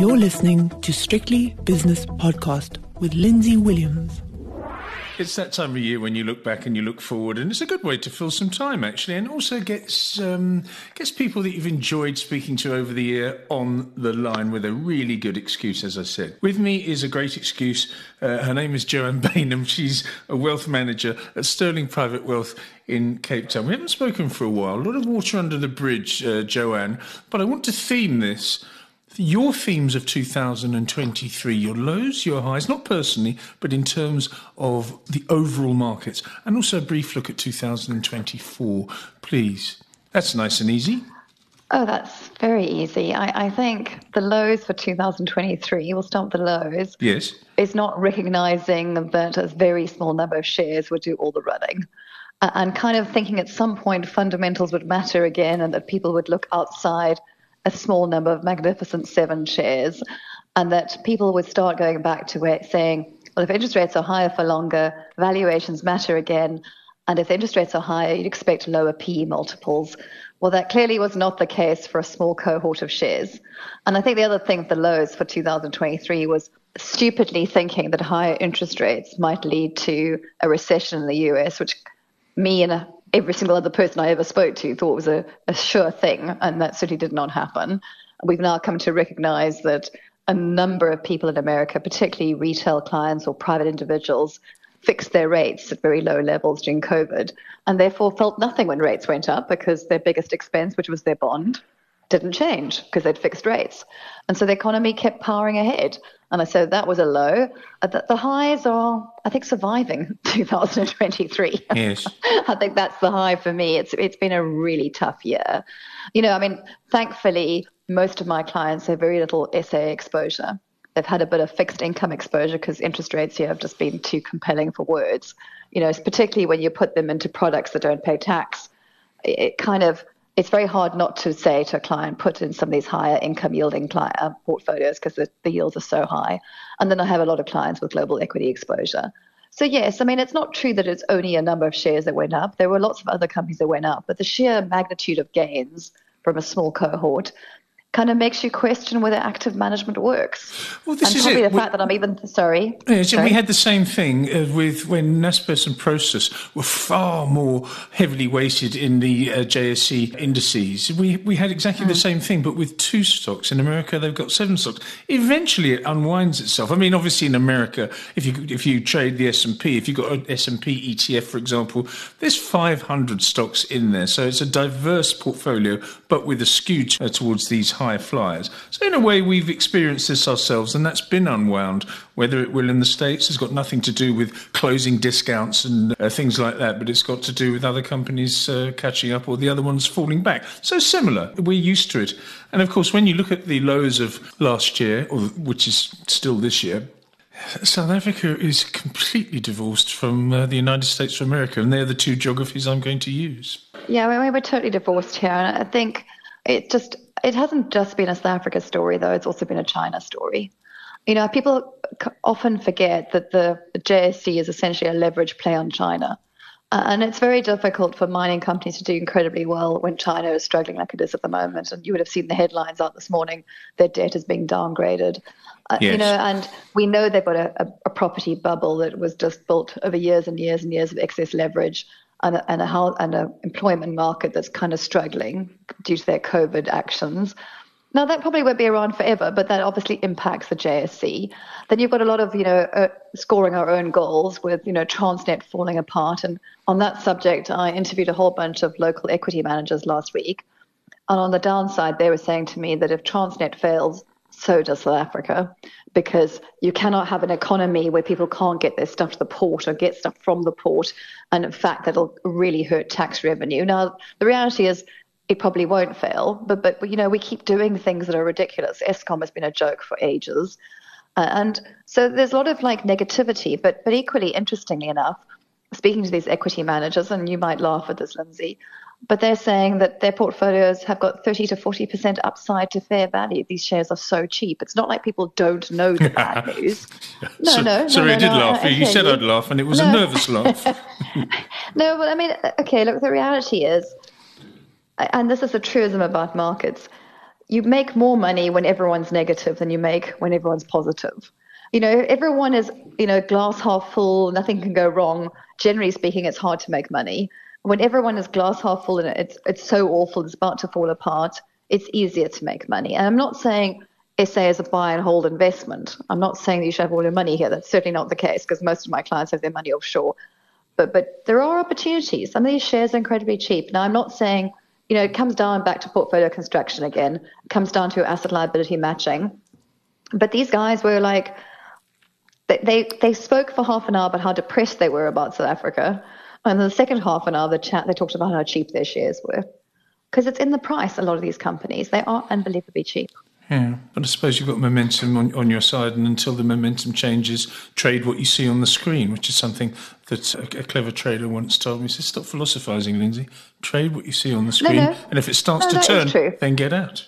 You're listening to Strictly Business Podcast with Lindsay Williams. It's that time of year when you look back and you look forward, and it's a good way to fill some time actually, and also gets um, gets people that you've enjoyed speaking to over the year on the line with a really good excuse, as I said. With me is a great excuse. Uh, her name is Joanne Baynham. She's a wealth manager at Sterling Private Wealth in Cape Town. We haven't spoken for a while. A lot of water under the bridge, uh, Joanne, but I want to theme this your themes of 2023, your lows, your highs, not personally, but in terms of the overall markets, and also a brief look at 2024, please. That's nice and easy. Oh, that's very easy. I, I think the lows for 2023, we'll start with the lows. Yes. Is not recognizing that a very small number of shares would do all the running. And kind of thinking at some point fundamentals would matter again and that people would look outside a small number of Magnificent Seven shares, and that people would start going back to it saying, well, if interest rates are higher for longer, valuations matter again. And if interest rates are higher, you'd expect lower PE multiples. Well, that clearly was not the case for a small cohort of shares. And I think the other thing, the lows for 2023 was stupidly thinking that higher interest rates might lead to a recession in the US, which me and a every single other person I ever spoke to thought was a, a sure thing, and that certainly did not happen. We've now come to recognize that a number of people in America, particularly retail clients or private individuals, fixed their rates at very low levels during COVID and therefore felt nothing when rates went up because their biggest expense, which was their bond, didn't change because they'd fixed rates. And so the economy kept powering ahead. And I said that was a low. Uh, the, the highs are, I think, surviving 2023. Yes. I think that's the high for me. It's it's been a really tough year. You know, I mean, thankfully, most of my clients have very little SA exposure. They've had a bit of fixed income exposure because interest rates here have just been too compelling for words. You know, particularly when you put them into products that don't pay tax, it kind of it's very hard not to say to a client, put in some of these higher income yielding client, uh, portfolios because the, the yields are so high. And then I have a lot of clients with global equity exposure. So, yes, I mean, it's not true that it's only a number of shares that went up. There were lots of other companies that went up, but the sheer magnitude of gains from a small cohort kind of makes you question whether active management works. Well, this and is probably it. the fact that I'm even sorry. Yeah, sorry. we had the same thing uh, with when Naspers and Prosus were far more heavily weighted in the uh, JSE indices. We we had exactly mm. the same thing, but with two stocks. In America, they've got seven stocks. Eventually, it unwinds itself. I mean, obviously, in America, if you if you trade the S and P, if you've got an S and P ETF, for example, there's 500 stocks in there, so it's a diverse portfolio, but with a skew t- uh, towards these higher flyers. So in a way, we've experienced this ourselves, and that's been unwound. Whether it will in the States has got nothing to do with closing discounts and uh, things like that, but it's got to do with other companies uh, catching up or the other ones falling back. So similar, we're used to it. And of course, when you look at the lows of last year, or which is still this year, South Africa is completely divorced from uh, the United States of America, and they're the two geographies I'm going to use. Yeah, we we're totally divorced here, and I think it just it hasn't just been a South Africa story, though. It's also been a China story. You know, people often forget that the JSE is essentially a leverage play on China. And it's very difficult for mining companies to do incredibly well when China is struggling like it is at the moment. And you would have seen the headlines out this morning: their debt is being downgraded. Uh, yes. You know, and we know they've got a, a, a, property bubble that was just built over years and years and years of excess leverage, and a, and a, and employment market that's kind of struggling due to their COVID actions. Now that probably won't be around forever, but that obviously impacts the JSE. Then you've got a lot of you know uh, scoring our own goals with you know Transnet falling apart. And on that subject, I interviewed a whole bunch of local equity managers last week. And on the downside, they were saying to me that if Transnet fails, so does South Africa, because you cannot have an economy where people can't get their stuff to the port or get stuff from the port. And in fact, that'll really hurt tax revenue. Now, the reality is it probably won't fail. But but you know we keep doing things that are ridiculous. Eskom has been a joke for ages, uh, and so there's a lot of like negativity. But but equally interestingly enough, speaking to these equity managers, and you might laugh at this, Lindsay, but they're saying that their portfolios have got 30 to 40 percent upside to fair value. These shares are so cheap. It's not like people don't know the bad news. No, so, no, no. Sorry, no, I did no, laugh. I, you said you. I'd laugh, and it was no. a nervous laugh. no, but I mean, okay. Look, the reality is and this is a truism about markets. you make more money when everyone's negative than you make when everyone's positive. You know, everyone is, you know, glass half full, nothing can go wrong. Generally speaking, it's hard to make money. When everyone is glass half full and it's it's so awful, it's about to fall apart, it's easier to make money. And I'm not saying SA is a buy and hold investment. I'm not saying that you should have all your money here. That's certainly not the case because most of my clients have their money offshore. But but there are opportunities. Some of these shares are incredibly cheap. Now I'm not saying you know it comes down back to portfolio construction again. It comes down to asset liability matching. But these guys were like they they spoke for half an hour about how depressed they were about South Africa, and the second half an hour of the chat they talked about how cheap their shares were, because it's in the price. A lot of these companies they are unbelievably cheap. Yeah, but I suppose you've got momentum on, on your side, and until the momentum changes, trade what you see on the screen, which is something that a, a clever trader once told me. He said, "Stop philosophizing, Lindsay. Trade what you see on the screen, no, no. and if it starts no, to turn, then get out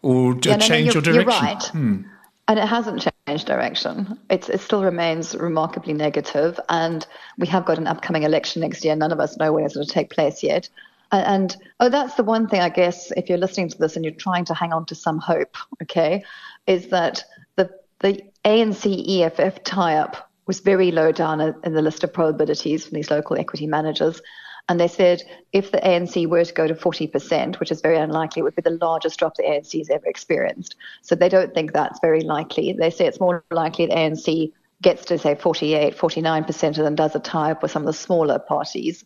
or yeah, change your direction." Right. Hmm. And it hasn't changed direction. It's, it still remains remarkably negative, and we have got an upcoming election next year. None of us know when it's going to take place yet. And, and oh, that's the one thing I guess if you're listening to this and you're trying to hang on to some hope, okay, is that the the ANC EFF tie-up was very low down in the list of probabilities from these local equity managers. And they said if the ANC were to go to 40%, which is very unlikely, it would be the largest drop the ANC has ever experienced. So they don't think that's very likely. They say it's more likely the ANC gets to, say, 48, 49% and then does a tie up with some of the smaller parties.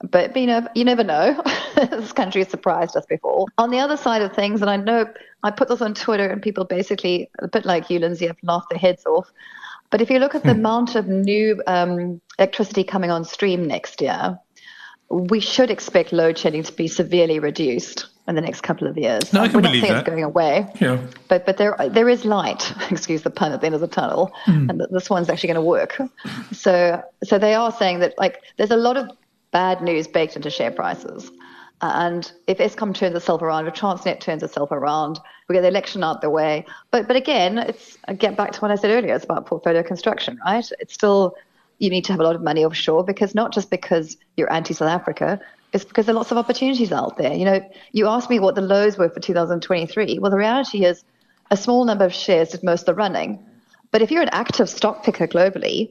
But you know, you never know. this country has surprised us before. On the other side of things, and I know I put this on Twitter, and people basically, a bit like you, Lindsay, have laughed their heads off. But if you look at the hmm. amount of new um, electricity coming on stream next year, we should expect load shedding to be severely reduced in the next couple of years. No, I can We're believe not saying that. it's going away. Yeah. But but there there is light. Excuse the pun at the end of the tunnel, mm. and this one's actually going to work. So so they are saying that like there's a lot of bad news baked into share prices. And if Eskom turns itself around, if Transnet turns itself around, we get the election out the way. But but again, it's I get back to what I said earlier. It's about portfolio construction, right? It's still you need to have a lot of money offshore because not just because you're anti-South Africa, it's because there are lots of opportunities out there. You know, you asked me what the lows were for 2023. Well, the reality is a small number of shares did most of the running. But if you're an active stock picker globally,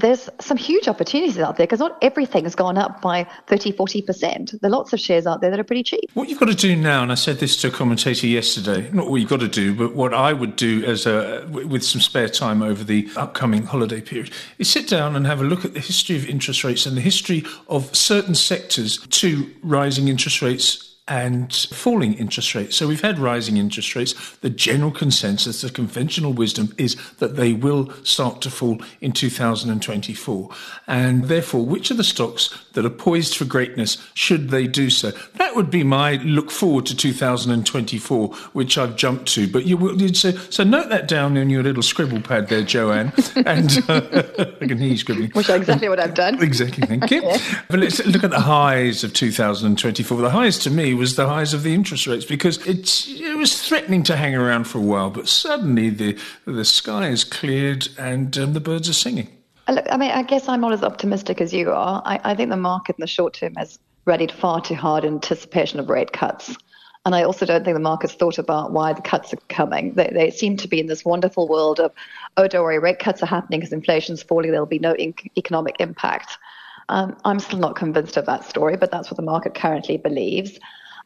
there's some huge opportunities out there because not everything has gone up by 30, 40%. There are lots of shares out there that are pretty cheap. What you've got to do now, and I said this to a commentator yesterday, not what you've got to do, but what I would do as a, with some spare time over the upcoming holiday period, is sit down and have a look at the history of interest rates and the history of certain sectors to rising interest rates and falling interest rates. So we've had rising interest rates. The general consensus, the conventional wisdom is that they will start to fall in 2024. And therefore, which are the stocks that are poised for greatness should they do so? That would be my look forward to 2024, which I've jumped to. But you will, so, so note that down in your little scribble pad there, Joanne. and uh, I can hear you scribbling. Which is exactly what I've done. Exactly, thank you. But let's look at the highs of 2024. The highs to me was the highs of the interest rates because it's, it was threatening to hang around for a while, but suddenly the, the sky is cleared and um, the birds are singing. Uh, look, I mean, I guess I'm not as optimistic as you are. I, I think the market in the short term has rallied far too hard in anticipation of rate cuts. And I also don't think the market's thought about why the cuts are coming. They, they seem to be in this wonderful world of, oh, don't worry, rate cuts are happening because inflation's falling, there'll be no economic impact. Um, I'm still not convinced of that story, but that's what the market currently believes.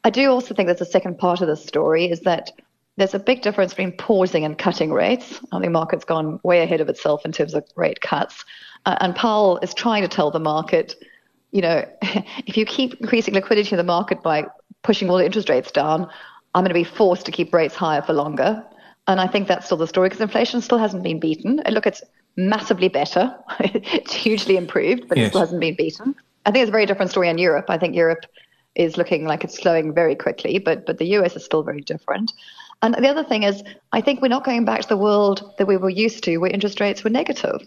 I do also think there's a second part of the story is that there's a big difference between pausing and cutting rates. I think the market's gone way ahead of itself in terms of rate cuts. Uh, and Powell is trying to tell the market, you know, if you keep increasing liquidity in the market by pushing all the interest rates down, I'm going to be forced to keep rates higher for longer. And I think that's still the story because inflation still hasn't been beaten. Look, it's massively better. it's hugely improved, but yes. it still hasn't been beaten. I think it's a very different story in Europe. I think Europe is looking like it's slowing very quickly, but but the US is still very different. And the other thing is, I think we're not going back to the world that we were used to, where interest rates were negative,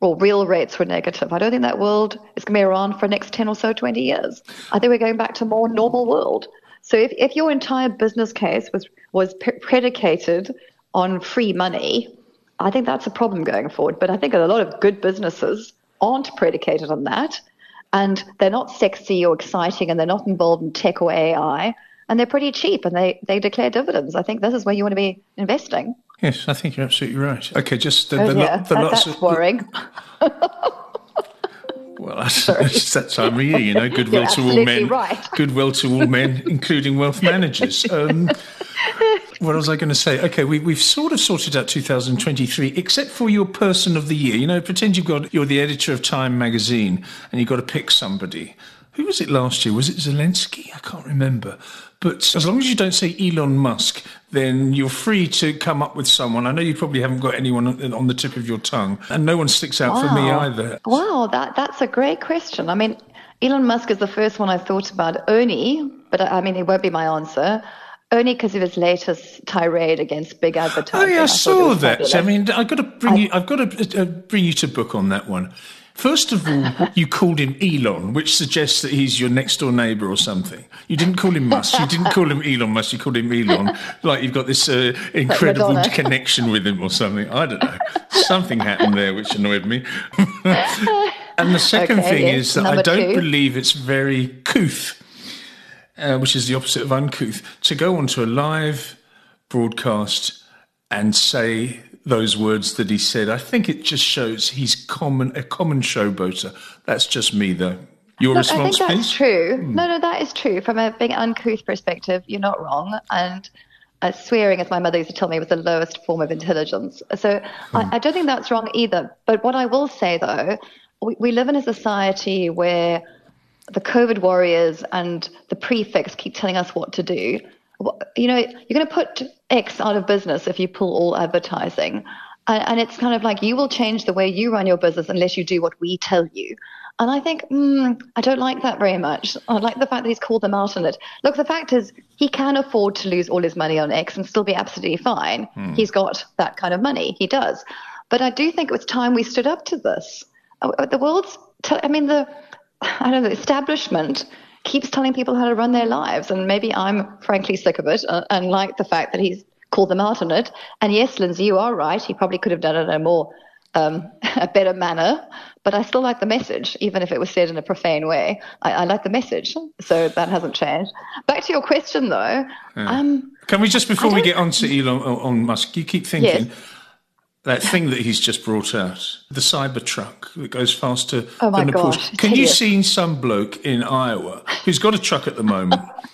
or real rates were negative. I don't think that world is going to be around for the next 10 or so, 20 years. I think we're going back to a more normal world. So if, if your entire business case was, was predicated on free money, I think that's a problem going forward. But I think a lot of good businesses aren't predicated on that and they're not sexy or exciting and they're not involved in tech or AI. and they're pretty cheap and they, they declare dividends. I think this is where you want to be investing. Yes, I think you're absolutely right. Okay, just the, Oh, the, yeah, the that- lots that's of worrying. well, that's, that's that time of year, you know. Goodwill to all absolutely men, right. goodwill to all men, including wealth managers. Um, what was I going to say? Okay, we, we've sort of sorted out 2023, except for your person of the year. You know, pretend you've got you're the editor of Time magazine, and you've got to pick somebody. Who was it last year? Was it Zelensky? I can't remember. But as long as you don't say Elon Musk, then you're free to come up with someone. I know you probably haven't got anyone on the tip of your tongue, and no one sticks out for me either. Wow, that, that's a great question. I mean, Elon Musk is the first one I thought about. Only, but I I mean, it won't be my answer. Only because of his latest tirade against big advertising. Oh yeah, I it saw that. I mean, I've got to bring you. I've got to uh, bring you to book on that one. First of all, you called him Elon, which suggests that he's your next door neighbour or something. You didn't call him Musk. You didn't call him Elon Musk. You called him Elon, like you've got this uh, incredible Madonna. connection with him or something. I don't know. Something happened there which annoyed me. and the second Okay, thing yes, is that I don't two. believe it's very couth uh, which is the opposite of uncouth, to go onto a live broadcast and say those words that he said. I think it just shows he's common a common showboater. That's just me, though. Your Look, I think that's please. true. No, no, that is true. From a being uncouth perspective, you're not wrong. And uh, swearing, as my mother used to tell me, was the lowest form of intelligence. So I, I don't think that's wrong either. But what I will say, though, we, we live in a society where the COVID warriors and the prefix keep telling us what to do. You know, you're going to put X out of business if you pull all advertising. And, and it's kind of like you will change the way you run your business unless you do what we tell you. And I think, mm, I don't like that very much. I like the fact that he's called them out on it. Look, the fact is, he can afford to lose all his money on X and still be absolutely fine. He's got that kind of money. He does. But I do think it was time we stood up to this. Uh, The world's, t- I mean, the, I don't know, the establishment keeps telling people how to run their lives. And maybe I'm frankly sick of it uh, and like the fact that he's called them out on it. And yes, Lindsay, you are right. He probably could have done it in a more, um, a better manner. But I still like the message, even if it was said in a profane way. I, I like the message. So that hasn't changed. Back to your question, though. Um, Can we just before we get on to Elon on Musk, you keep thinking Yes. That thing that he's just brought out, the Cybertruck that goes faster Oh than a gosh, Porsche. Can you see some bloke in Iowa who's got a truck at the moment?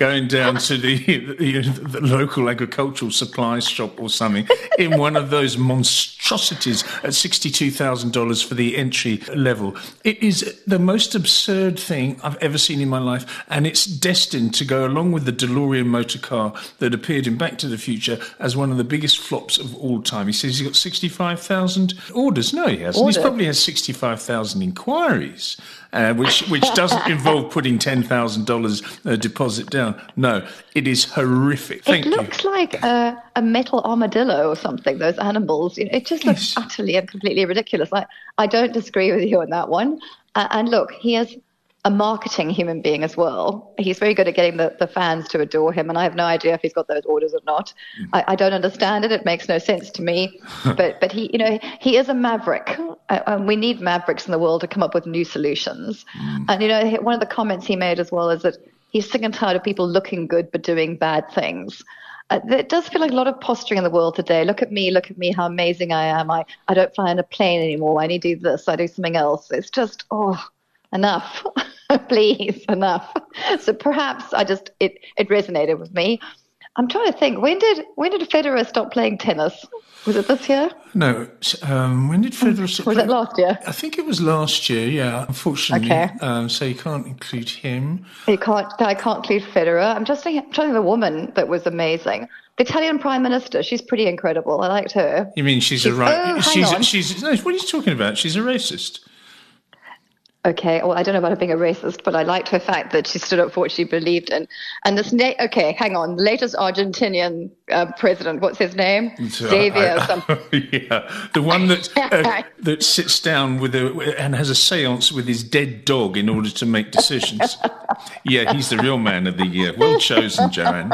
Going down to the, the, the local agricultural supply shop or something in one of those monstrosities at $62,000 for the entry level. It is the most absurd thing I've ever seen in my life, and it's destined to go along with the DeLorean motor car that appeared in Back to the Future as one of the biggest flops of all time. He says he's got 65,000 orders. No, he hasn't. He's probably has 65,000 inquiries, uh, which, which doesn't involve putting $10,000 uh, deposit down. No, it is horrific. Thank it you. looks like a, a metal armadillo or something, those animals. You know, it just looks Yes. utterly and completely ridiculous. I, I don't disagree with you on that one. Uh, and look, he is a marketing human being as well. He's very good at getting the, the fans to adore him, and I have no idea if he's got those orders or not. I, I don't understand it. It makes no sense to me. but but he, you know, he is a maverick, uh, and we need mavericks in the world to come up with new solutions. And you know, one of the comments he made as well is that he's sick and tired of people looking good but doing bad things. Uh, it does feel like a lot of posturing in the world today. Look at me, look at me, how amazing I am. I, I don't fly on a plane anymore. I need to do this, I do something else. It's just, oh, enough. Please, enough. So perhaps I just, it, it resonated with me. I'm trying to think, when did when did Federer stop playing tennis? Was it this year? No, um, when did Federer stop Or was it last year? I think it was last year, yeah, unfortunately. Okay. Um, so you can't include him. You can't, I can't include Federer. I'm just thinking, I'm trying to think of a woman that was amazing. The Italian Prime Minister, she's pretty incredible. I liked her. You mean she's, a She's- right? oh, hang she's on. she's no. What are you talking about? She's a racist. Okay, well, I don't know about her being a racist, but I liked her fact that she stood up for what she believed in. And this, na- okay, hang on, the latest Argentinian uh, president, what's his name? Xavier or something. yeah, the one that uh, that sits down with a and has a séance with his dead dog in order to make decisions. yeah, he's the real man of the year. Well chosen, Joanne.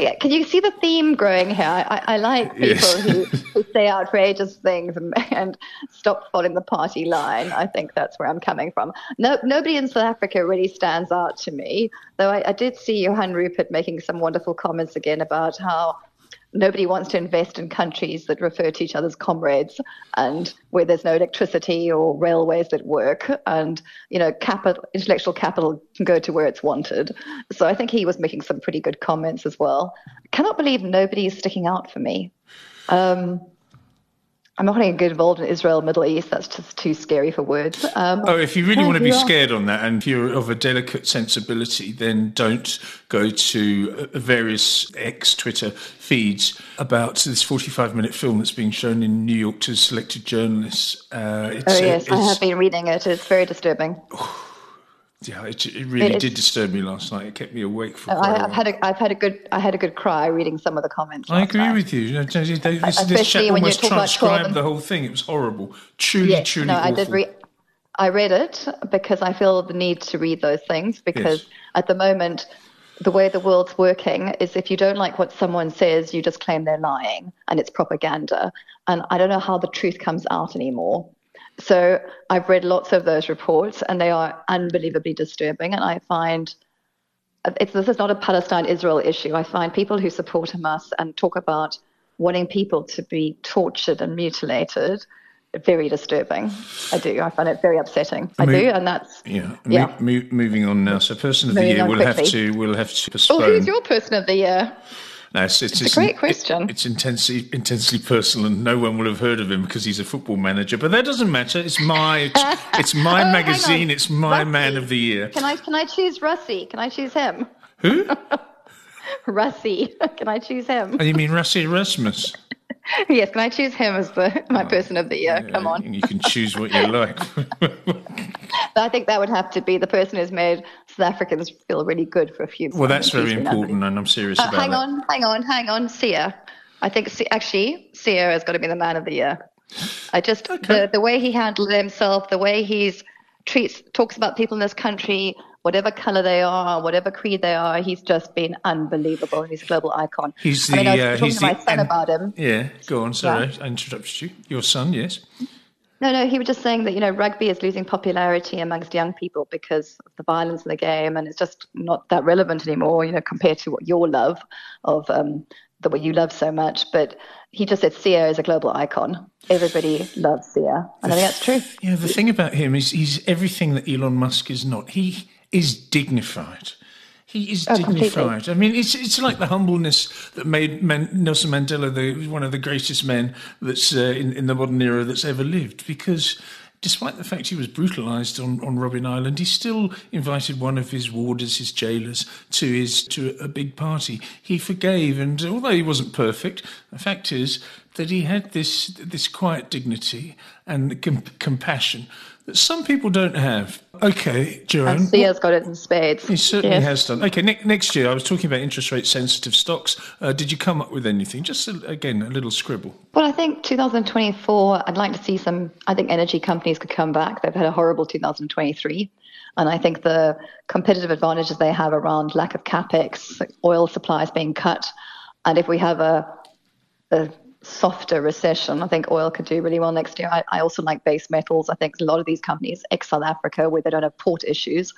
Yeah, can you see the theme growing here? I, I like people yes. who, who, say outrageous things and, and, stop following the party line. I think that's where I'm coming from. No, nobody in South Africa really stands out to me, though I, I did see Johan Rupert making some wonderful comments again about how nobody wants to invest in countries that refer to each other as comrades and where there's no electricity or railways that work. And you know capital intellectual capital can go to where it's wanted. So i think he was making some pretty good comments as well. I cannot believe nobody is sticking out for me. Um, I'm not going to get involved in Israel, Middle East. That's just too scary for words. Um, oh, if you really want to be scared on that, and if you're of a delicate sensibility, then don't go to uh, various ex Twitter feeds about this 45 minute film that's being shown in New York to selected journalists. Uh, oh yes, uh, I have been reading it. It's very disturbing. Yeah, it, it really did disturb me last night. It kept me awake for. I, have had a, I've had a good, I had a good cry reading some of the comments. I agree night. with you. This, this chap almost transcribed the whole thing. It was horrible. Truly, yes, truly. No, awful. I did read. I read it because I feel the need to read those things because yes. at the moment, the way the world's working is if you don't like what someone says, you just claim they're lying and it's propaganda. And I don't know how the truth comes out anymore. So I've read lots of those reports, and they are unbelievably disturbing. And I find it's, this is not a Palestine-Israel issue. I find people who support Hamas and talk about wanting people to be tortured and mutilated very disturbing. I do. I find it very upsetting. I Mo- do, and that's yeah. yeah. Mo- mo- moving on now. So, person of moving the year, we'll have to we'll have to oh, postpone. Well, who's your person of the year? No, it's, it's, it's, a great question. It, it's intensely intensely personal, and no one will have heard of him because he's a football manager. But that doesn't matter. It's my it's my oh, magazine. It's my man of the year. Can I can I choose Rassie? Can I choose him? Who? Rassie. Can I choose him? Oh, you mean Rassie Erasmus? yes, can I choose him as the my oh, person of the year? Yeah, Come on. You can choose what you like. I think that would have to be the person who's made South Africans feel really good for a few. Well, that's very important, and I'm serious uh, about hang that. Hang on, hang on, hang on, Siya. I think actually Siya has got to be the man of the year. I just okay. the the way he handled himself, the way he's treats talks about people in this country whatever color they are, whatever creed they are, he's just been unbelievable. He's a global icon. He's the. I, mean, I was uh, talking to my son about him. Yeah, go on. Sorry, yeah. I interrupted you. Your son, yes. No, no, he was just saying that you know rugby is losing popularity amongst young people because of the violence in the game, and it's just not that relevant anymore. You know, compared to what your love of um, the way you love so much. But he just said Siya is a global icon. Everybody loves Siya, and I think that's true. Yeah, the thing about him is he's everything that Elon Musk is not. He is dignified. He is oh, dignified. Completely. I mean, it's it's like the humbleness that made Man- Nelson Mandela the one of the greatest men that's uh, in in the modern era that's ever lived. Because despite the fact he was brutalised on, on Robben Island, he still invited one of his warders, his jailers, to his to a big party. He forgave, and although he wasn't perfect, the fact is that he had this this quiet dignity and com- compassion that some people don't have. Okay, Joanne. Siya's got it in spades. He certainly yes. has done. Okay, ne- next year, I was talking about interest rate sensitive stocks. Uh, did you come up with anything? Just a, again, a little scribble. Well, I think 2024, I'd like to see some. I think energy companies could come back. They've had a horrible 2023. And I think the competitive advantages they have around lack of capex, oil supplies being cut, and if we have a, a softer recession. I think oil could do really well next year. I, I also like base metals. I think a lot of these companies, ex South Africa, where they don't have port issues,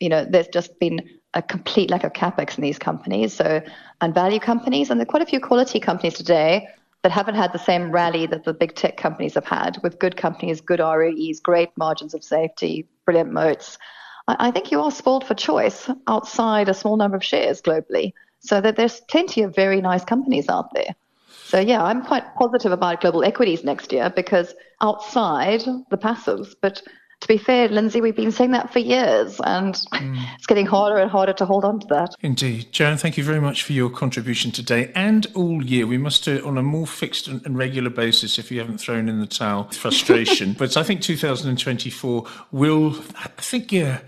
you know, there's just been a complete lack of capex in these companies. So, and value companies, and there are quite a few quality companies today that haven't had the same rally that the big tech companies have had, with good companies, good ROEs, great margins of safety, brilliant moats. I, I think you are spoiled for choice outside a small number of shares globally. So that there's plenty of very nice companies out there. So yeah, I'm quite positive about global equities next year because outside the passives, but to be fair, Lindsay, we've been saying that for years, and mm. it's getting harder and harder to hold on to that. Indeed. Joan, thank you very much for your contribution today and all year. We must do it on a more fixed and regular basis if you haven't thrown in the towel. Frustration. but I think 2024 will, I think, yeah,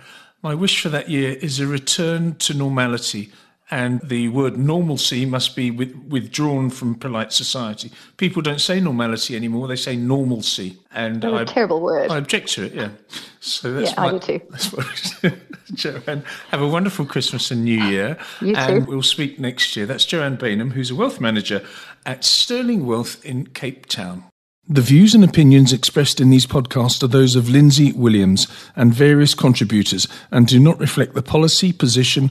my wish for that year is a return to normality and the word normalcy must be with, withdrawn from polite society. People don't say normality anymore; they say normalcy, and I, a terrible word. I object to it. Yeah, so that's yeah, my, I do too. That's what, Joanne, have a wonderful Christmas and New Year, you and too. we'll speak next year. That's Joanne Baynham, who's a wealth manager at Sterling Wealth in Cape Town. The views and opinions expressed in these podcasts are those of Lindsay Williams and various contributors and do not reflect the policy, position,